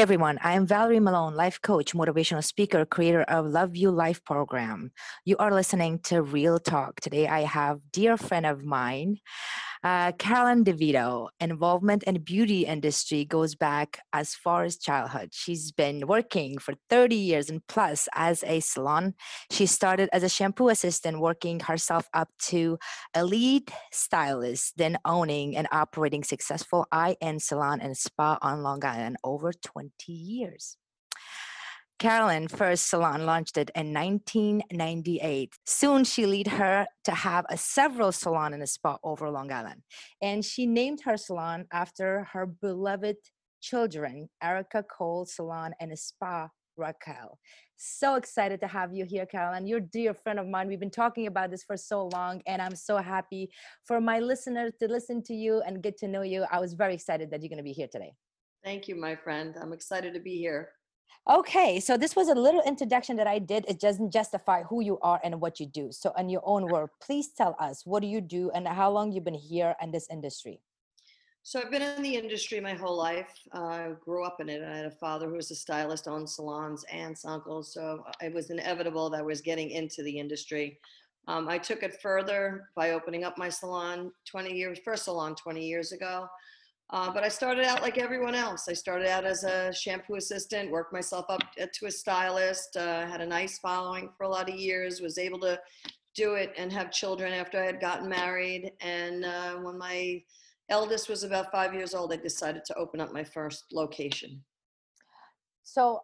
Everyone. I am Valerie Malone, life coach, motivational speaker, creator of Love You Life program. You are listening to Real Talk. Today, I have dear friend of mine, uh, Carolyn DeVito, involvement in beauty industry goes back as far as childhood. She's been working for 30 years and plus as a salon. She started as a shampoo assistant, working herself up to a lead stylist, then owning and operating successful eye-end salon and spa on Long Island over 20 years. Carolyn first salon launched it in 1998. Soon she led her to have a several salon and a spa over Long Island. And she named her salon after her beloved children, Erica Cole Salon and Spa Raquel. So excited to have you here, Carolyn. You're a dear friend of mine. We've been talking about this for so long, and I'm so happy for my listeners to listen to you and get to know you. I was very excited that you're going to be here today. Thank you, my friend. I'm excited to be here. Okay, so this was a little introduction that I did. It doesn't justify who you are and what you do. So, in your own word, please tell us what do you do and how long you've been here in this industry. So, I've been in the industry my whole life. I grew up in it. I had a father who was a stylist, owned salons, aunts, uncles. So, it was inevitable that I was getting into the industry. Um, I took it further by opening up my salon 20 years, first salon 20 years ago. Uh, but I started out like everyone else. I started out as a shampoo assistant, worked myself up to a stylist, uh, had a nice following for a lot of years, was able to do it and have children after I had gotten married. And uh, when my eldest was about five years old, I decided to open up my first location. So,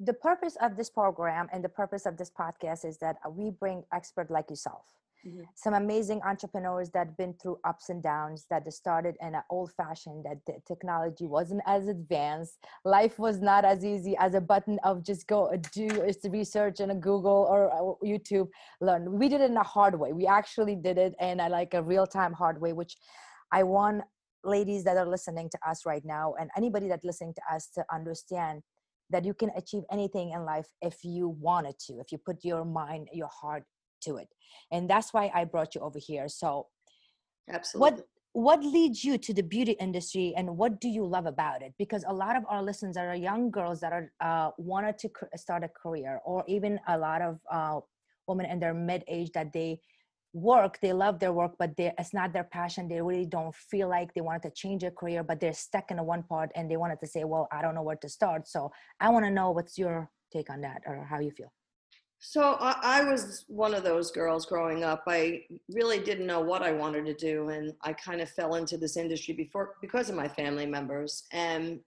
the purpose of this program and the purpose of this podcast is that we bring expert like yourself Mm-hmm. Some amazing entrepreneurs that've been through ups and downs that started in an old fashioned that the technology wasn't as advanced. Life was not as easy as a button of just go uh, do research in a Google or uh, YouTube learn. We did it in a hard way. We actually did it in a, like a real time hard way, which I want ladies that are listening to us right now and anybody that listening to us to understand that you can achieve anything in life if you wanted to if you put your mind your heart to it. And that's why i brought you over here. So absolutely. what what leads you to the beauty industry and what do you love about it? Because a lot of our listeners are young girls that are uh, wanted to start a career or even a lot of uh, women in their mid-age that they work they love their work but they, it's not their passion. They really don't feel like they wanted to change their career but they're stuck in a one part and they wanted to say well i don't know where to start. So i want to know what's your take on that or how you feel so I, I, was one of those girls growing up. I really didn't know what I wanted to do, and I kind of fell into this industry before because of my family members. And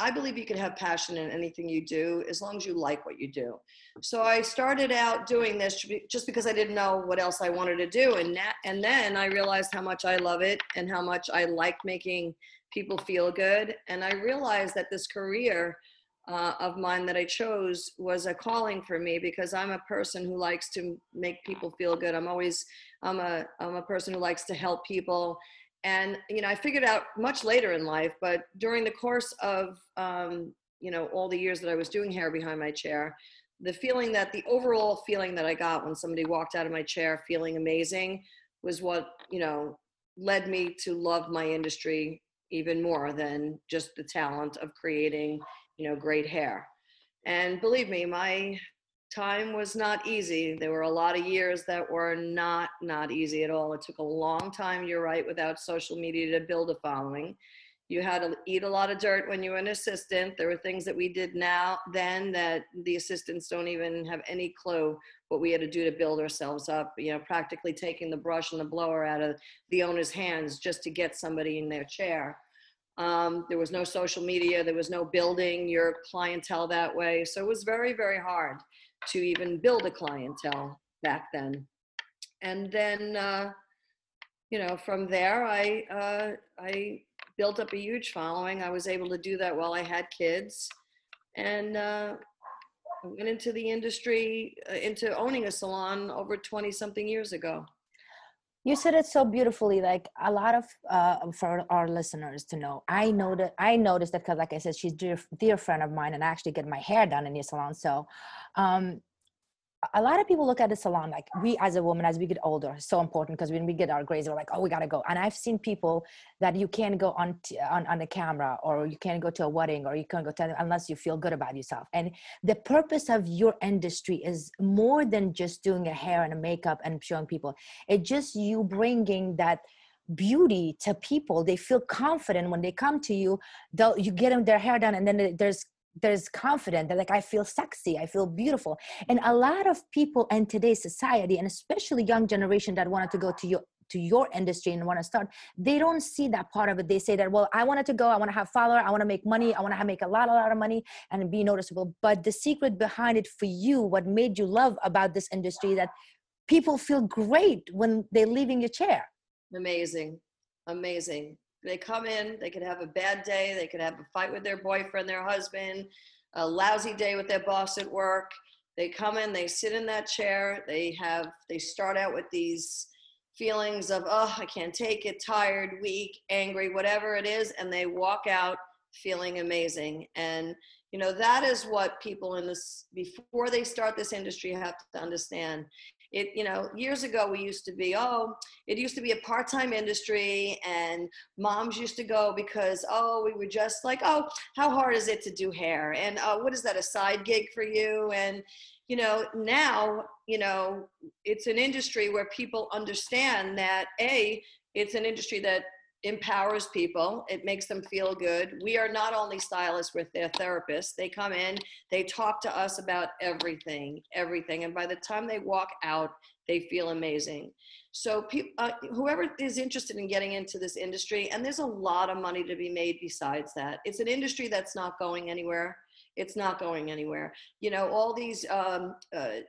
I believe you can have passion in anything you do as long as you like what you do. So I started out doing this just because I didn't know what else I wanted to do, and that, and then I realized how much I love it and how much I like making people feel good. And I realized that this career uh, of mine that I chose was a calling for me because I'm a person who likes to make people feel good. I'm always I'm a I'm a person who likes to help people, and you know I figured out much later in life, but during the course of um, you know all the years that I was doing hair behind my chair, the feeling that the overall feeling that I got when somebody walked out of my chair feeling amazing was what you know led me to love my industry even more than just the talent of creating you know, great hair. And believe me, my time was not easy. There were a lot of years that were not not easy at all. It took a long time, you're right, without social media to build a following. You had to eat a lot of dirt when you were an assistant. There were things that we did now then that the assistants don't even have any clue what we had to do to build ourselves up. You know, practically taking the brush and the blower out of the owner's hands just to get somebody in their chair. Um, there was no social media, there was no building your clientele that way. So it was very, very hard to even build a clientele back then. And then, uh, you know, from there, I, uh, I built up a huge following. I was able to do that while I had kids. And uh, went into the industry, uh, into owning a salon over 20 something years ago you said it so beautifully like a lot of uh, for our listeners to know. I know that i noticed that because like i said she's dear dear friend of mine and i actually get my hair done in your salon so um a lot of people look at the salon like we as a woman as we get older so important because when we get our grades we're like oh we gotta go. And i've seen people that you can't go on t- on, on the camera or you can't go to a wedding or you can't go to unless you feel good about yourself. And the purpose of your industry is more than just doing a hair and a makeup and showing people. It's just you bringing that beauty to people. They feel confident when they come to you they'll you get them their hair done and then there's there's confident they're like i feel sexy i feel beautiful. And a lot of people in today's society and especially young generation that wanted to go to your to your industry and want to start they don't see that part of it. They say that well i wanted to go i want to have follower i want to make money i want to make a lot a lot of money and be noticeable. But the secret behind it for you what made you love about this industry that people feel great when they're leaving your chair. Amazing. Amazing they come in, they could have a bad day, they could have a fight with their boyfriend, their husband, a lousy day with their boss at work. They come in, they sit in that chair, they have, they start out with these feelings of, oh, I can't take it, tired, weak, angry, whatever it is, and they walk out feeling amazing. And, you know, that is what people in this, before they start this industry, have to understand it you know years ago we used to be oh it used to be a part-time industry and moms used to go because oh we were just like oh how hard is it to do hair? And uh, what is that a side gig for you? And you know now you know it's an industry where people understand that a it's an industry that empowers people. It makes them feel good. We are not only stylists with their therapists. They come in, they talk to us about everything, everything. And by the time they walk out, they feel amazing. So uh, whoever is interested in getting into this industry, and there's a lot of money to be made besides that. It's an industry that's not going anywhere. It's not going anywhere. You know, all these um, uh,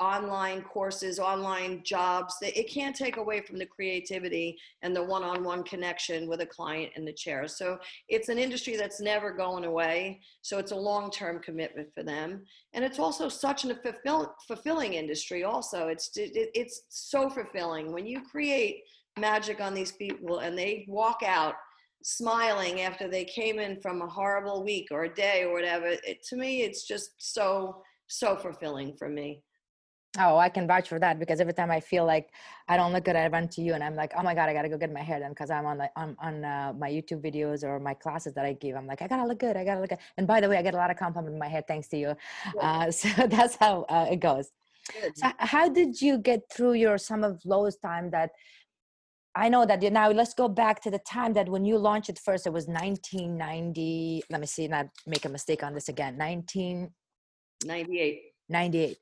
online courses, online jobs, it can't take away from the creativity and the one-on-one connection with a client in the chair. So it's an industry that's never going away. So it's a long-term commitment for them. And it's also such a fulfill, fulfilling industry also. It's, it, it's so fulfilling. When you create magic on these people and they walk out smiling after they came in from a horrible week or a day or whatever, it, to me, it's just so, so fulfilling for me. Oh, I can vouch for that because every time I feel like I don't look good, I run to you and I'm like, oh my god, I gotta go get my hair done because I'm on like on on uh, my YouTube videos or my classes that I give. I'm like, I gotta look good, I gotta look good. And by the way, I get a lot of compliment in my hair thanks to you. Uh, so that's how uh, it goes. Good. So how did you get through your some of lowest time that? I know that you now let's go back to the time that when you launched it first, it was 1990. Let me see, not make a mistake on this again. 1998. 98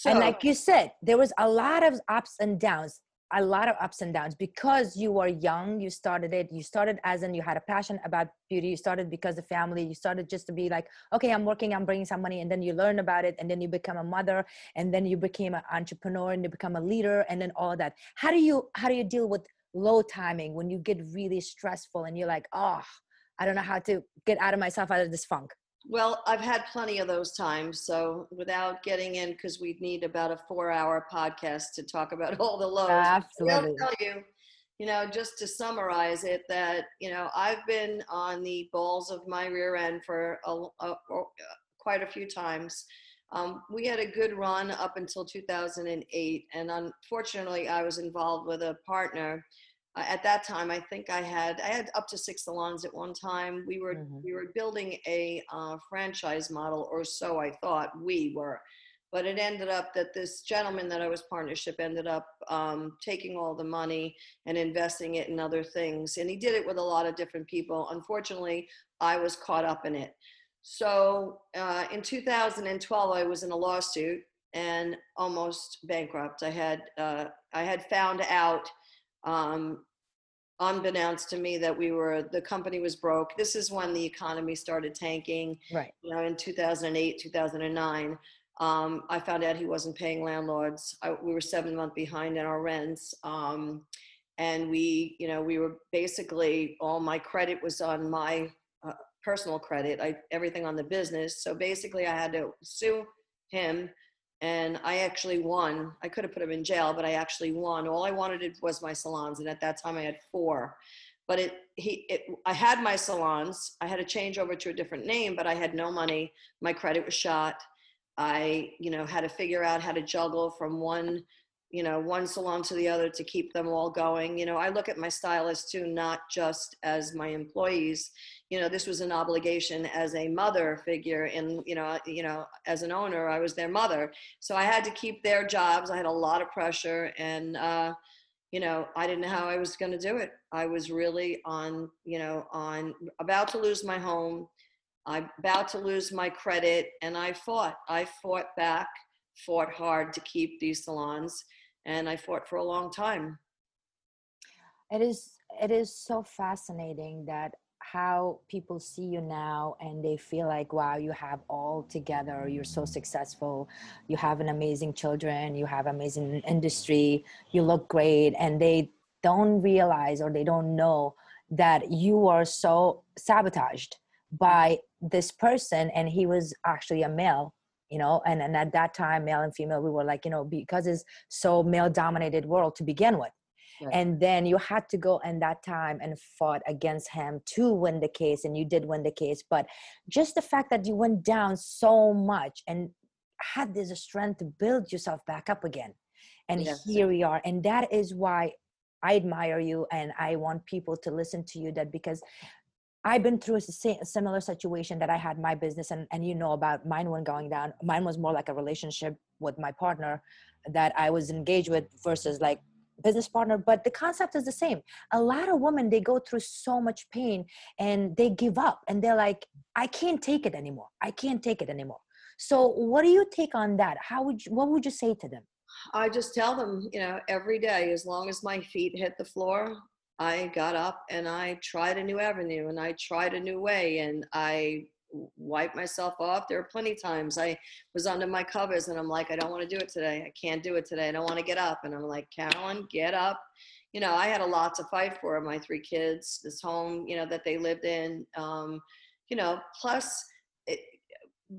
so, and like you said, there was a lot of ups and downs, a lot of ups and downs because you were young. You started it. You started as in you had a passion about beauty. You started because of family. You started just to be like, okay, I'm working, I'm bringing some money, and then you learn about it, and then you become a mother, and then you became an entrepreneur, and you become a leader, and then all that. How do you how do you deal with low timing when you get really stressful and you're like, oh, I don't know how to get out of myself out of this funk? Well, I've had plenty of those times. So without getting in, because we'd need about a four-hour podcast to talk about all the lows. Absolutely. I'll tell you, you know, just to summarize it, that you know, I've been on the balls of my rear end for a, a, a, quite a few times. Um, we had a good run up until 2008, and unfortunately, I was involved with a partner uh, at that time i think i had i had up to six salons at one time. We were mm-hmm. we were building a uh, franchise model or so i thought we were. But it ended up that this gentleman that i was partnership ended up um, taking all the money and investing it in other things. And he did it with a lot of different people. Unfortunately i was caught up in it. So uh, in 2012 i was in a lawsuit and almost bankrupt. I had uh, i had found out um, unbeknownst to me that we were the company was broke. This is when the economy started tanking right. you know in 2008 2009 um, i found out he wasn't paying landlords. I, we were seven months behind in our rents. Um, and we you know we were basically all my credit was on my uh, personal credit. I, everything on the business. So basically i had to sue him and I actually won. I could have put him in jail, but I actually won. All I wanted was my salons, and at that time I had four. But it, he, it, I had my salons. I had to change over to a different name, but I had no money. My credit was shot. I, you know, had to figure out how to juggle from one, you know, one salon to the other to keep them all going. You know, I look at my stylists too, not just as my employees. You know, this was an obligation as a mother figure, and you know, you know, as an owner, I was their mother, so I had to keep their jobs. I had a lot of pressure, and uh, you know, I didn't know how I was going to do it. I was really on, you know, on about to lose my home I'm about to lose my credit, and I fought. I fought back, fought hard to keep these salons, and I fought for a long time. It is it is so fascinating that how people see you now and they feel like wow you have all together you're so successful you have an amazing children you have amazing industry you look great and they don't realize or they don't know that you are so sabotaged by this person and he was actually a male you know and, and at that time male and female we were like you know because it's so male dominated world to begin with right. and then you had to go in that time and fought against him to win the case and you did win the case but just the fact that you went down so much and had this strength to build yourself back up again and yes. here we are and that is why I admire you and I want people to listen to you that because I've been through a similar situation that I had my business and, and you know about mine when going down. Mine was more like a relationship with my partner that I was engaged with versus like business partner but the concept is the same. A lot of women they go through so much pain and they give up and they're like i can't take it anymore. I can't take it anymore. So what do you take on that? How would you what would you say to them? I just tell them you know every day as long as my feet hit the floor I got up and I tried a new avenue and I tried a new way and I wiped myself off. There were plenty of times I was under my covers and I'm like, I don't want to do it today. I can't do it today. I don't want to get up. And I'm like, Carolyn, get up. You know, I had a lot to fight for my three kids, this home, you know, that they lived in. Um, you know, plus it,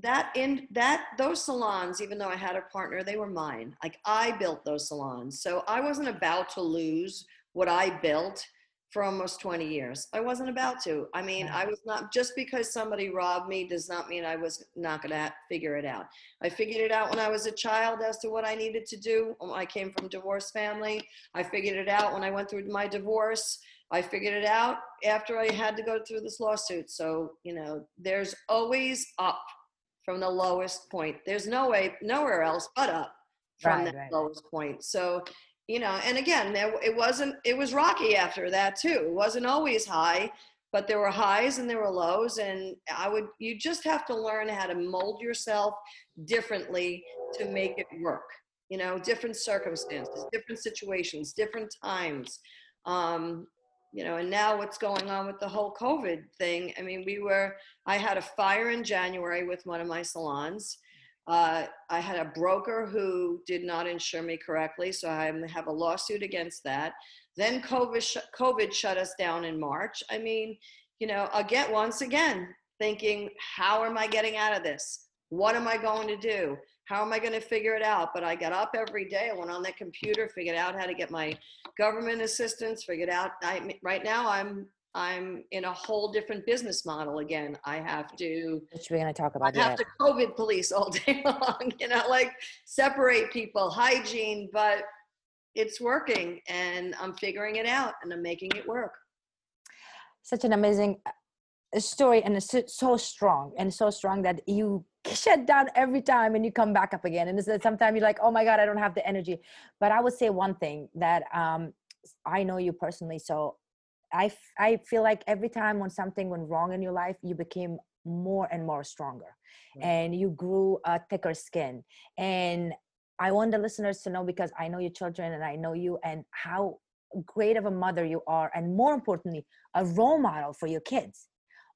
that in that those salons, even though I had a partner, they were mine. Like I built those salons. So I wasn't about to lose what I built for almost 20 years. I wasn't about to. I mean, I was not, just because somebody robbed me does not mean I was not going to figure it out. I figured it out when I was a child as to what I needed to do. I came from divorced family. I figured it out when I went through my divorce. I figured it out after I had to go through this lawsuit. So, you know, there's always up from the lowest point. There's no way, nowhere else but up from right, that right. lowest point. So you know and again it wasn't it was rocky after that too. It wasn't always high but there were highs and there were lows and i would you just have to learn how to mold yourself differently to make it work you know different circumstances different situations different times. Um, you know and now what's going on with the whole covid thing i mean we were i had a fire in january with one of my salons uh, I had a broker who did not insure me correctly, so I have a lawsuit against that. Then COVID, sh- COVID shut us down in March. I mean, you know, again, once again, thinking, how am I getting out of this? What am I going to do? How am I going to figure it out? But I got up every day. I went on the computer, figured out how to get my government assistance, figured out. I, right now, I'm I'm in a whole different business model again. I have to. Which we're going to talk about. I have to COVID police all day long. You know, like separate people, hygiene, but it's working, and I'm figuring it out, and I'm making it work. Such an amazing uh, story, and it's so strong, and so strong that you shut down every time and you come back up again. And it's sometimes you're like, oh my God, I don't have the energy. But I would say one thing that um, I know you personally, so I, I feel like every time when something went wrong in your life, you became more and more stronger right. and you grew a thicker skin. And I want the listeners to know because I know your children and I know you and how great of a mother you are. And more importantly, a role model for your kids.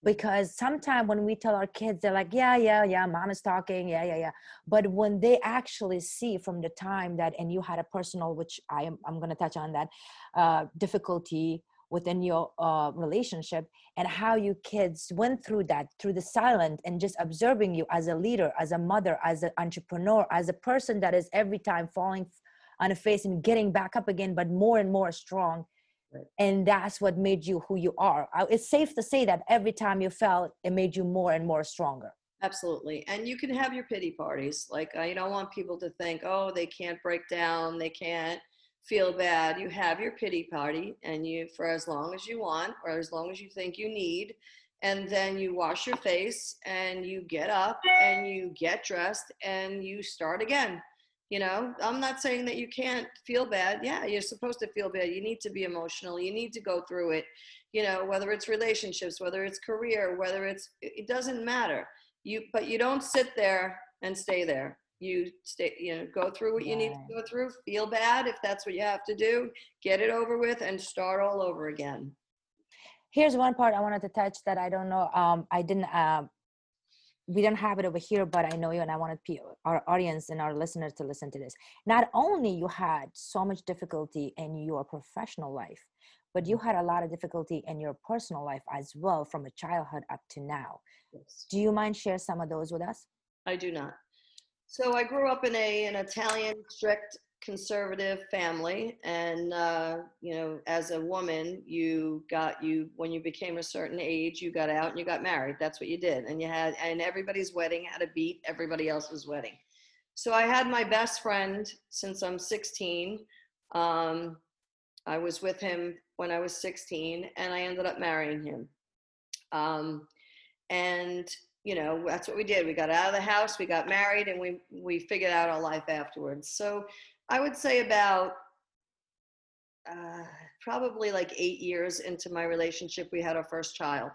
Because sometimes when we tell our kids, they're like, yeah, yeah, yeah, mom is talking, yeah, yeah, yeah. But when they actually see from the time that, and you had a personal, which I am, I'm going to touch on that, uh, difficulty within your uh, relationship and how you kids went through that through the silent and just observing you as a leader as a mother as an entrepreneur as a person that is every time falling on a face and getting back up again but more and more strong right. and that's what made you who you are it's safe to say that every time you fell it made you more and more stronger Absolutely. And you can have your pity parties. Like, I don't want people to think, oh, they can't break down, they can't feel bad. You have your pity party, and you, for as long as you want, or as long as you think you need. And then you wash your face and you get up and you get dressed and you start again. You know, I'm not saying that you can't feel bad. Yeah, you're supposed to feel bad. You need to be emotional. You need to go through it. You know, whether it's relationships, whether it's career, whether it's, it doesn't matter you but you don't sit there and stay there you stay you know go through what you need to go through feel bad if that's what you have to do get it over with and start all over again here's one part i wanted to touch that i don't know um i didn't uh, we don't have it over here but i know you and i wanted our audience and our listeners to listen to this not only you had so much difficulty in your professional life but you had a lot of difficulty in your personal life as well from a childhood up to now Yes. Do you mind share some of those with us? I do not. So I grew up in a an Italian strict conservative family and uh, you know as a woman you got you when you became a certain age you got out and you got married. That's what you did. And you had and everybody's wedding had to beat everybody else's wedding. So i had my best friend since i'm 16 um, i was with him when i was 16 and i ended up marrying him. Um, and you know that's what we did. We got out of the house we got married and we we figured out our life afterwards. So i would say about uh, probably like eight years into my relationship we had our first child.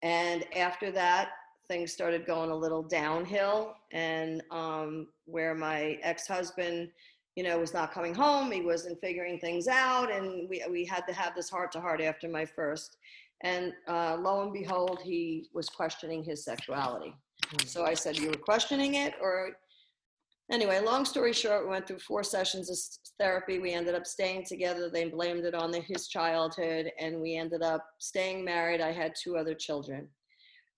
And after that things started going a little downhill and um, where my ex-husband you know was not coming home he wasn't figuring things out and we, we had to have this heart to heart after my first and uh, lo and behold, he was questioning his sexuality. So I said, You were questioning it? Or anyway, long story short, we went through four sessions of therapy. We ended up staying together. They blamed it on the, his childhood, and we ended up staying married. I had two other children.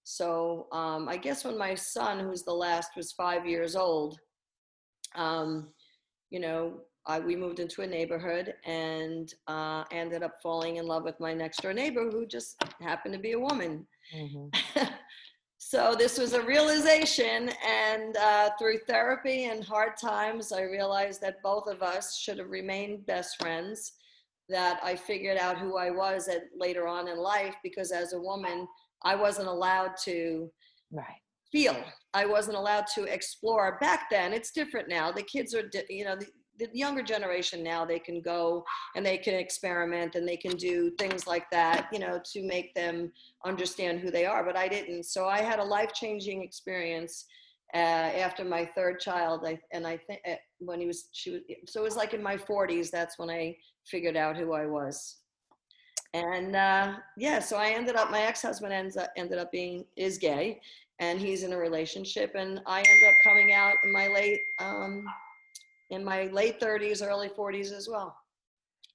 So um, I guess when my son, who's the last, was five years old, um, you know, I, we moved into a neighborhood and uh, ended up falling in love with my next door neighbor who just happened to be a woman. Mm-hmm. so this was a realization and uh, through therapy and hard times i realized that both of us should have remained best friends that i figured out who i was at later on in life because as a woman i wasn't allowed to right. feel i wasn't allowed to explore back then it's different now the kids are you know the younger generation now they can go and they can experiment and they can do things like that you know to make them understand who they are but i didn't. So i had a life-changing experience uh, after my third child I, and i think uh, when he was she was so it was like in my 40s that's when i figured out who i was. And uh, yeah so i ended up my ex-husband ends up, ended up being is gay and he's in a relationship and i ended up coming out in my late um, in my late 30s, early 40s as well.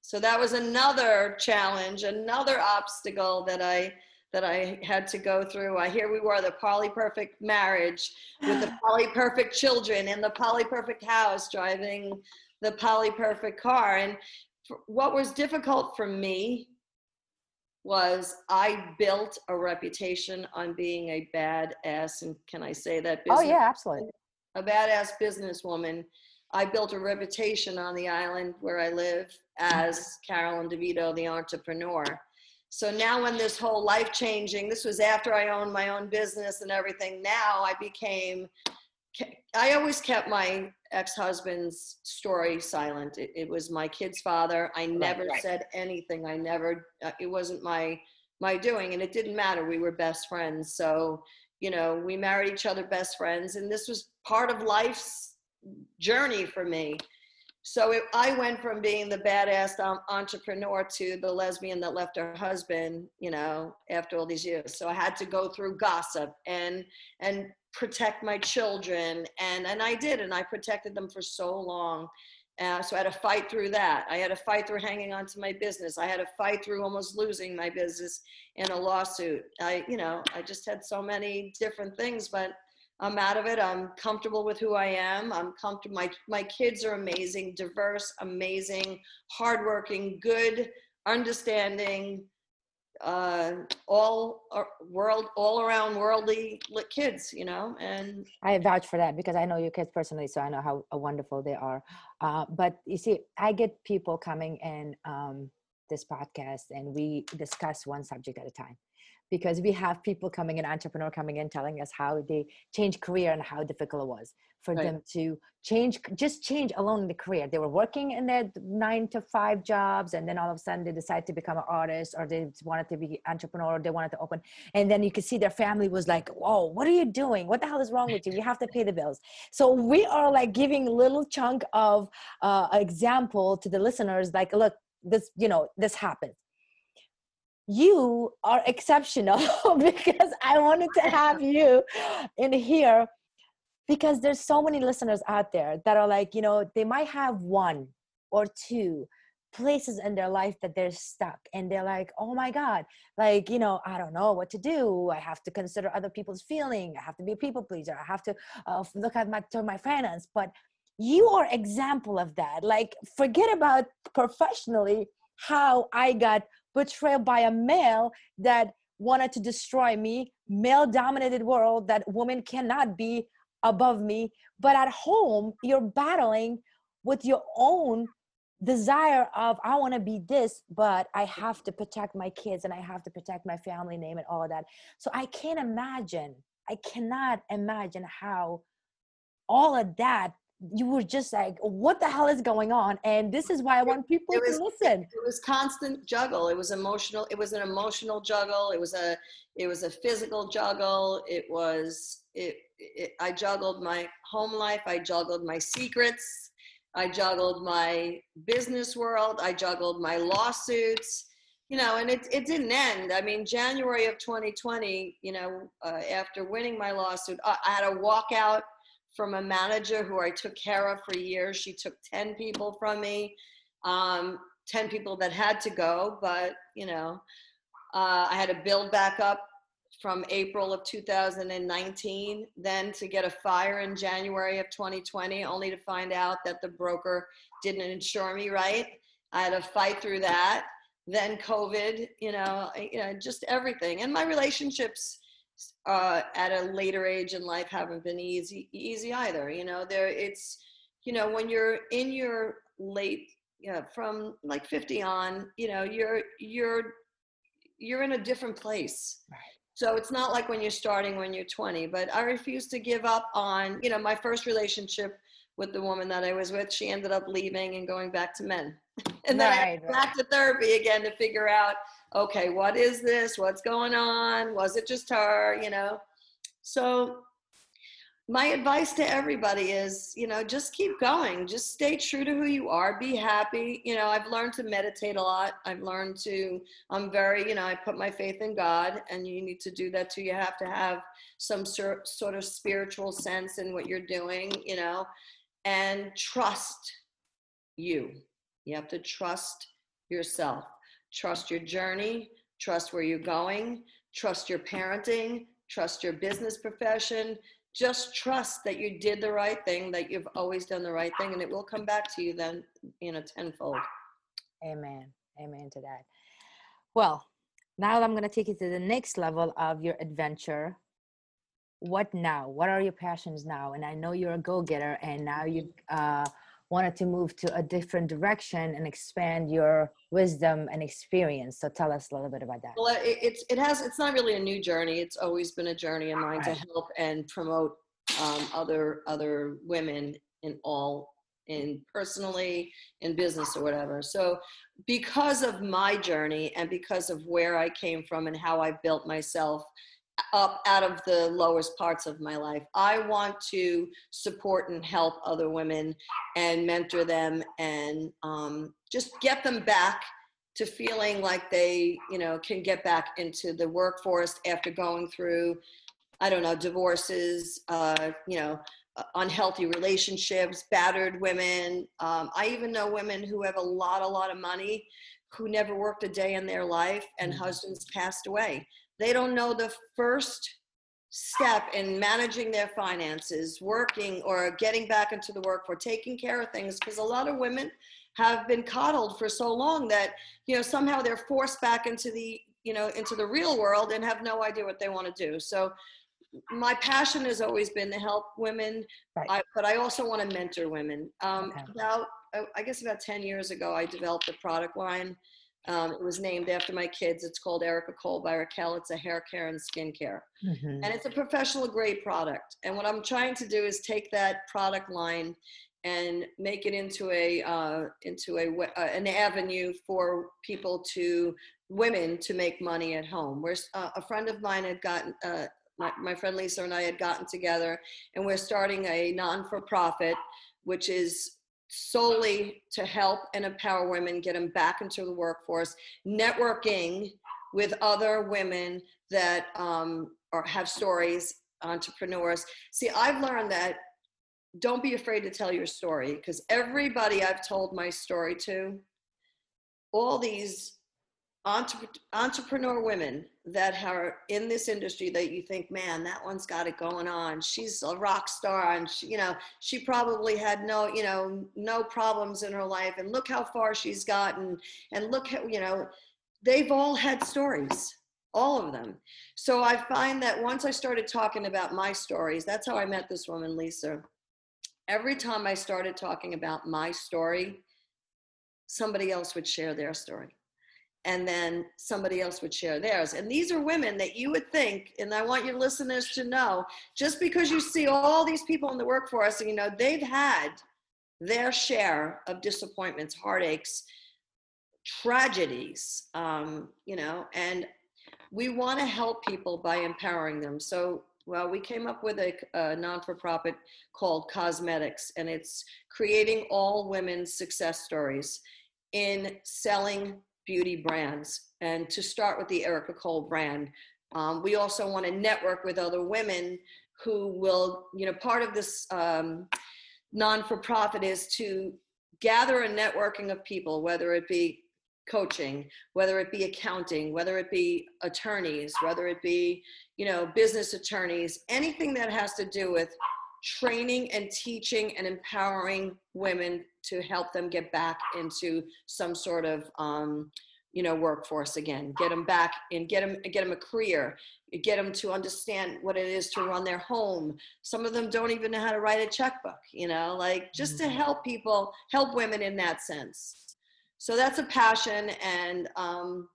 So that was another challenge, another obstacle that I that I had to go through. I here we were, the poly perfect marriage with the poly perfect children in the poly perfect house, driving the poly perfect car. And what was difficult for me was I built a reputation on being a badass, and can I say that? Oh, business, oh yeah, absolutely. A badass businesswoman I built a reputation on the island where I live as Carolyn DeVito, the entrepreneur. So now, when this whole life changing, this was after I owned my own business and everything. Now I became, I always kept my ex husband's story silent. It, it, was my kid's father. I never right, right. said anything. I never, uh, it wasn't my, my doing, and it didn't matter. We were best friends. So, you know, we married each other best friends, and this was part of life's journey for me. So it, I went from being the badass um, entrepreneur to the lesbian that left her husband, you know, after all these years. So I had to go through gossip and and protect my children, and and I did, and I protected them for so long. Uh, so I had to fight through that. I had to fight through hanging on to my business. I had to fight through almost losing my business in a lawsuit. I, you know, I just had so many different things, but I'm out of it. I'm comfortable with who I am. I'm comfortable. My, my kids are amazing, diverse, amazing, hardworking, good, understanding, uh, all uh, world, all around worldly kids, you know, and I vouch for that because I know your kids personally, so I know how wonderful they are. Uh, but you see, I get people coming in um, this podcast and we discuss one subject at a time because we have people coming in, entrepreneur coming in, telling us how they changed career and how difficult it was for right. them to change, just change alone the career. They were working in their nine to five jobs, and then all of a sudden they decided to become an artist, or they wanted to be entrepreneur, or they wanted to open. And then you could see their family was like, "Whoa, what are you doing? What the hell is wrong with you? You have to pay the bills." So we are like giving little chunk of uh, example to the listeners, like, look, this, you know, this happens you are exceptional because I wanted to have you in here because there's so many listeners out there that are like, you know, they might have one or two places in their life that they're stuck and they're like, oh my God, like, you know, I don't know what to do. I have to consider other people's feeling. I have to be a people pleaser. I have to uh, look at my, to my finance. But you are example of that. Like, forget about professionally how I got betrayed by a male that wanted to destroy me male dominated world that women cannot be above me. But at home you're battling with your own desire of i want to be this but i have to protect my kids and i have to protect my family name and all of that. So i can't imagine i cannot imagine how all of that you were just like, what the hell is going on? And this is why I want people was, to listen. It was constant juggle. It was emotional. It was an emotional juggle. It was a, it was a physical juggle. It was, it, it I juggled my home life. I juggled my secrets. I juggled my business world. I juggled my lawsuits. You know, and it, it didn't end. I mean, January of 2020, you know, uh, after winning my lawsuit, I, I had a walkout from a manager who I took care of for years. She took 10 people from me, um, 10 people that had to go, but you know, uh, I had to build back up from April of 2019, then to get a fire in January of 2020, only to find out that the broker didn't insure me right. I had to fight through that. Then COVID, you know, you know, just everything. And my relationships, uh, at a later age in life haven't been easy easy either. You know, there it's you know when you're in your late you know, from like 50 on, you know, you're you're you're in a different place. Right. So it's not like when you're starting when you're 20, but I refuse to give up on, you know, my first relationship with the woman that I was with, she ended up leaving and going back to men. And then right, I went back to therapy again to figure out okay, what is this? What's going on? Was it just her? You know? So, my advice to everybody is, you know, just keep going. Just stay true to who you are. Be happy. You know, I've learned to meditate a lot. I've learned to, I'm very, you know, I put my faith in God, and you need to do that too. You have to have some sort of spiritual sense in what you're doing, you know, and trust you. You have to trust yourself Trust your journey, trust where you're going, trust your parenting, trust your business profession. Just trust that you did the right thing, that you've always done the right thing, and it will come back to you then, you know, tenfold. Amen. Amen to that. Well, now I'm going to take you to the next level of your adventure. What now? What are your passions now? And I know you're a go getter, and now you uh, wanted to move to a different direction and expand your wisdom and experience. So tell us a little bit about that. Well, it, it's it has it's not really a new journey. It's always been a journey of mine right. to help and promote um, other other women in all in personally in business or whatever. So because of my journey and because of where I came from and how I built myself up out of the lowest parts of my life. I want to support and help other women and mentor them and um, just get them back to feeling like they, you know, can get back into the workforce after going through, I don't know, divorces, uh, you know, uh, unhealthy relationships, battered women. Um, I even know women who have a lot, a lot of money who never worked a day in their life and mm-hmm. husbands passed away they don't know the first step in managing their finances, working or getting back into the work for taking care of things because a lot of women have been coddled for so long that you know somehow they're forced back into the you know into the real world and have no idea what they want to do so my passion has always been to help women Right. I, but i also want to mentor women um, Okay. about uh, i guess about 10 years ago i developed a product line um, it was named after my kids it's called erica cole by raquel it's a hair care and skin care Mhm. and it's a professional grade product. And what I'm trying to do is take that product line and make it into a uh, into a uh, an avenue for people to women to make money at home. Where uh, a friend of mine had gotten. Uh, my, my friend Lisa and I had gotten together, and we're starting a non-for-profit, which is solely to help and empower women, get them back into the workforce, networking with other women that um, or have stories, entrepreneurs. See, I've learned that don't be afraid to tell your story because everybody I've told my story to, all these entre- entrepreneur women that are in this industry that you think, man, that one's got it going on. She's a rock star, and she, you know, she probably had no, you know, no problems in her life, and look how far she's gotten, and look how, you know, they've all had stories all of them. So I find that once I started talking about my stories, that's how I met this woman, Lisa. Every time I started talking about my story, somebody else would share their story. And then somebody else would share theirs. And these are women that you would think, and I want your listeners to know, just because you see all these people in the workforce, and you know, they've had their share of disappointments, heartaches, tragedies, um, you know, and we want to help people by empowering them. So, well, we came up with a, a non for profit called Cosmetics, and it's creating all women's success stories in selling beauty brands. And to start with the Erica Cole brand, um, we also want to network with other women who will, you know, part of this um, non for profit is to gather a networking of people, whether it be coaching whether it be accounting whether it be attorneys whether it be you know business attorneys anything that has to do with training and teaching and empowering women to help them get back into some sort of um, you know workforce again. Get them back and get them get them a career. Get them to understand what it is to run their home. Some of them don't even know how to write a checkbook you know like just to Mhm. help people help women in that sense. So that's a passion and um,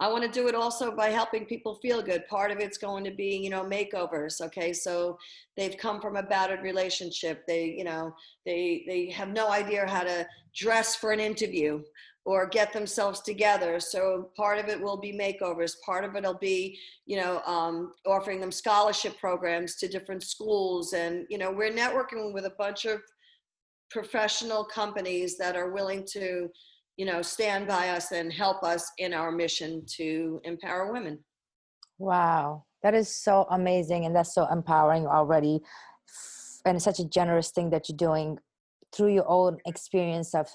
i want to do it also by helping people feel good. Part of it's going to be you know makeovers okay? So they've come from a battered relationship. They you know they they have no idea how to dress for an interview or get themselves together. So part of it will be makeovers. Part of it'll be you know um, offering them scholarship programs to different schools. And you know we're networking with a bunch of professional companies that are willing to you know stand by us and help us in our mission to empower women Wow, that is so amazing and that's so empowering already. And it's such a generous thing that you're doing through your own experience of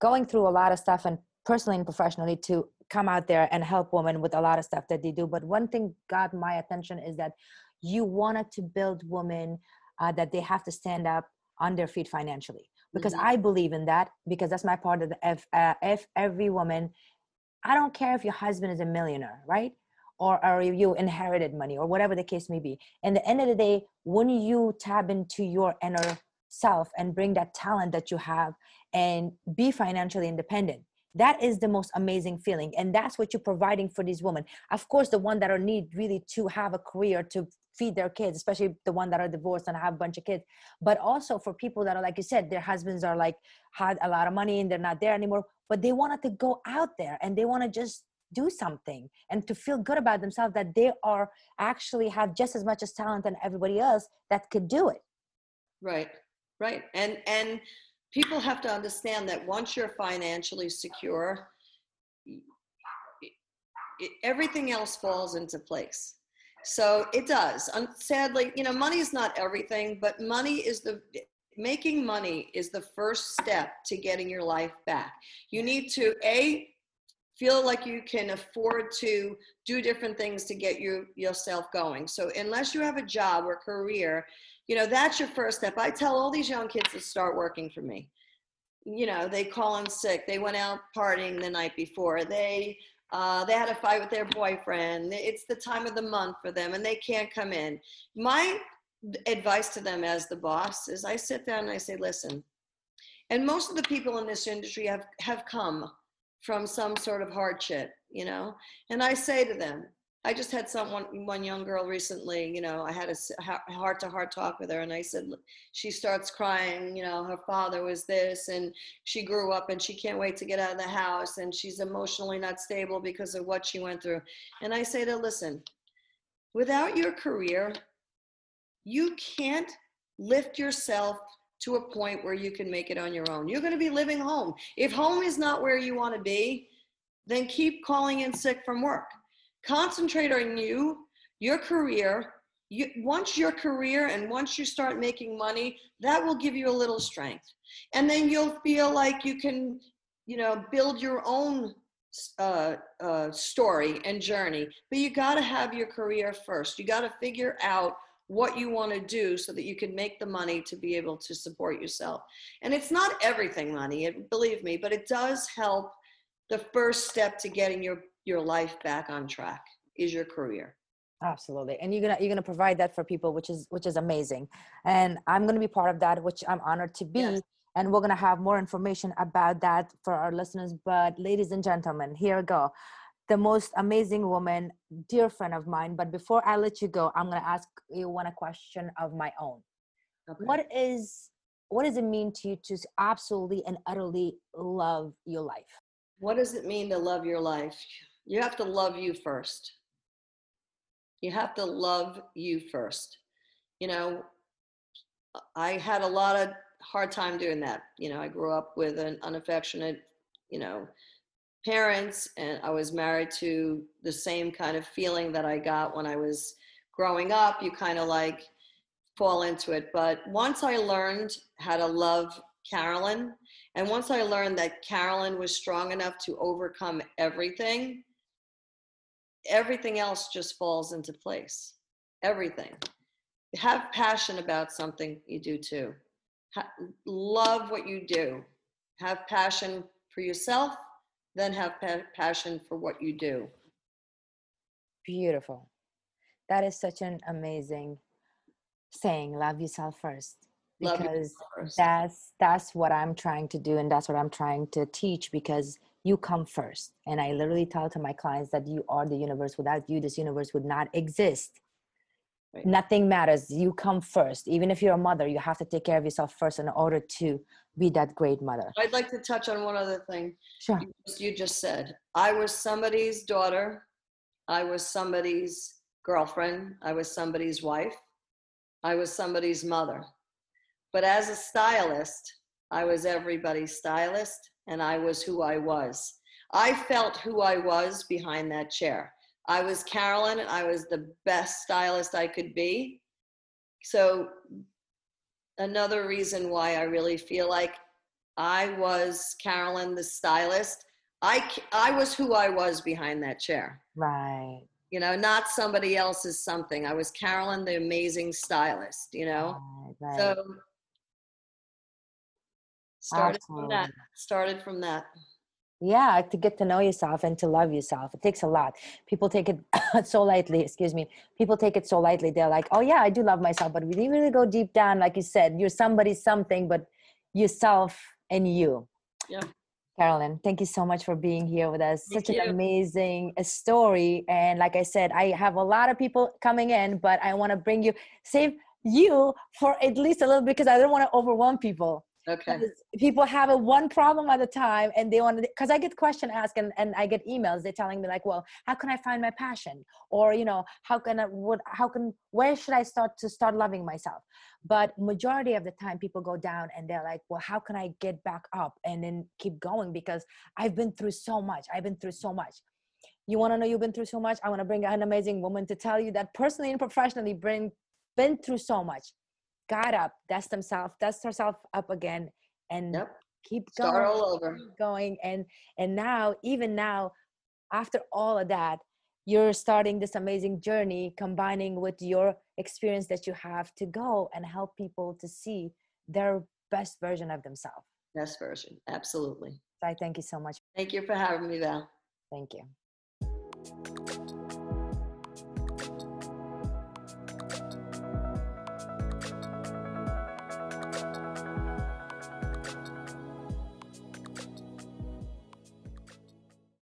going through a lot of stuff and personally and professionally to come out there and help women with a lot of stuff that they do. But one thing got my attention is that you wanted to build women uh, that they have to stand up on their feet financially because Mhm. I believe in that because that's my part of the if, uh, if every woman I don't care if your husband is a millionaire, right? Or, or you inherited money or whatever the case may be. In the end of the day, when you tap into your inner self and bring that talent that you have and be financially independent, that is the most amazing feeling. And that's what you're providing for these women. Of course, the one that are need really to have a career to feed their kids, especially the one that are divorced and have a bunch of kids, but also for people that are, like you said, their husbands are like had a lot of money and they're not there anymore but they wanted to go out there and they want to just do something and to feel good about themselves that they are actually have just as much as talent than everybody else that could do it. Right right. And and people have to understand that once you're financially secure everything else falls into place so it does. And sadly you know money is not everything but money is the making money is the first step to getting your life back. You need to a feel like you can afford to do different things to get you yourself going. So unless you have a job or career you know that's your first step. I tell all these young kids to start working for me. You know they call in sick they went out partying the night before they uh, they had a fight with their boyfriend. It's the time of the month for them and they can't come in. My advice to them as the boss is I sit down and I say, listen, and most of the people in this industry have, have come from some sort of hardship, you know, and I say to them, I just had someone, one young girl recently, you know, I had a heart to heart talk with her and I said, she starts crying, you know, her father was this and she grew up and she can't wait to get out of the house and she's emotionally not stable because of what she went through. And I say to listen, without your career, you can't lift yourself to a point where you can make it on your own. You're going to be living home. If home is not where you want to be, then keep calling in sick from work concentrate on you, your career. You, once your career and once you start making money, that will give you a little strength. And then you'll feel like you can, you know, build your own uh, uh, story and journey. But you got to have your career first. You got to figure out what you want to do so that you can make the money to be able to support yourself. And it's not everything money, it, believe me, but it does help the first step to getting your your life back on track is your career. Absolutely and you're gonna you're gonna provide that for people which is which is amazing. And i'm gonna be part of that which i'm honored to be yes. and we're gonna have more information about that for our listeners but ladies and gentlemen here we go. The most amazing woman dear friend of mine but before i let you go i'm gonna ask you one a question of my own. Okay. what is what does it mean to you to absolutely and utterly love your life? What does it mean to love your life you have to love you first. You have to love you first. You know, I had a lot of hard time doing that. You know, I grew up with an unaffectionate, you know, parents and I was married to the same kind of feeling that I got when I was growing up. You kind of like fall into it. But once I learned how to love Carolyn, and once I learned that Carolyn was strong enough to overcome everything, everything else just falls into place. Everything. Have passion about something you do too. Ha- love what you do. Have passion for yourself, then have pa- passion for what you do. Beautiful. That is such an amazing saying. Love yourself first because first. that's that's what I'm trying to do and that's what I'm trying to teach because you come first. And I literally tell to my clients that you are the universe. Without you, this universe would not exist. Right. Nothing matters. You come first. Even if you're a mother, you have to take care of yourself first in order to be that great mother. I'd like to touch on one other thing. Sure. You, you just said I was somebody's daughter. I was somebody's girlfriend. I was somebody's wife. I was somebody's mother. But as a stylist, I was everybody's stylist and I was who I was. I felt who I was behind that chair. I was Carolyn and I was the best stylist I could be. So, another reason why I really feel like I was Carolyn the stylist. I, I was who I was behind that chair. Right. You know, not somebody else's something. I was Carolyn, the amazing stylist, you know? Right, right. So started Absolutely. from that started from that. Yeah to get to know yourself and to love yourself it takes a lot. People take it so lightly excuse me. People take it so lightly they're like oh yeah i do love myself but we didn't really go deep down like you said you're somebody something but yourself and you. Yeah. Carolyn thank you so much for being here with us. Thank such you. an amazing uh, story and like i said i have a lot of people coming in but i want to bring you save you for at least a little because i don't want to overwhelm people Okay. People have a one problem at a time and they want to, because I get question asked and, and I get emails, they're telling me like, well, how can I find my passion? Or, you know, how can I, what, how can, where should I start to start loving myself? But majority of the time people go down and they're like, well, how can I get back up and then keep going? Because I've been through so much. I've been through so much. You want to know you've been through so much? I want to bring an amazing woman to tell you that personally and professionally bring, been through so much got up, dust himself, dust herself up again, and yep. keep going, Start all over, going. And and now, even now, after all of that, you're starting this amazing journey, combining with your experience that you have to go and help people to see their best version of themselves. Best version, absolutely. So I thank you so much. Thank you for having me, Val. Thank you.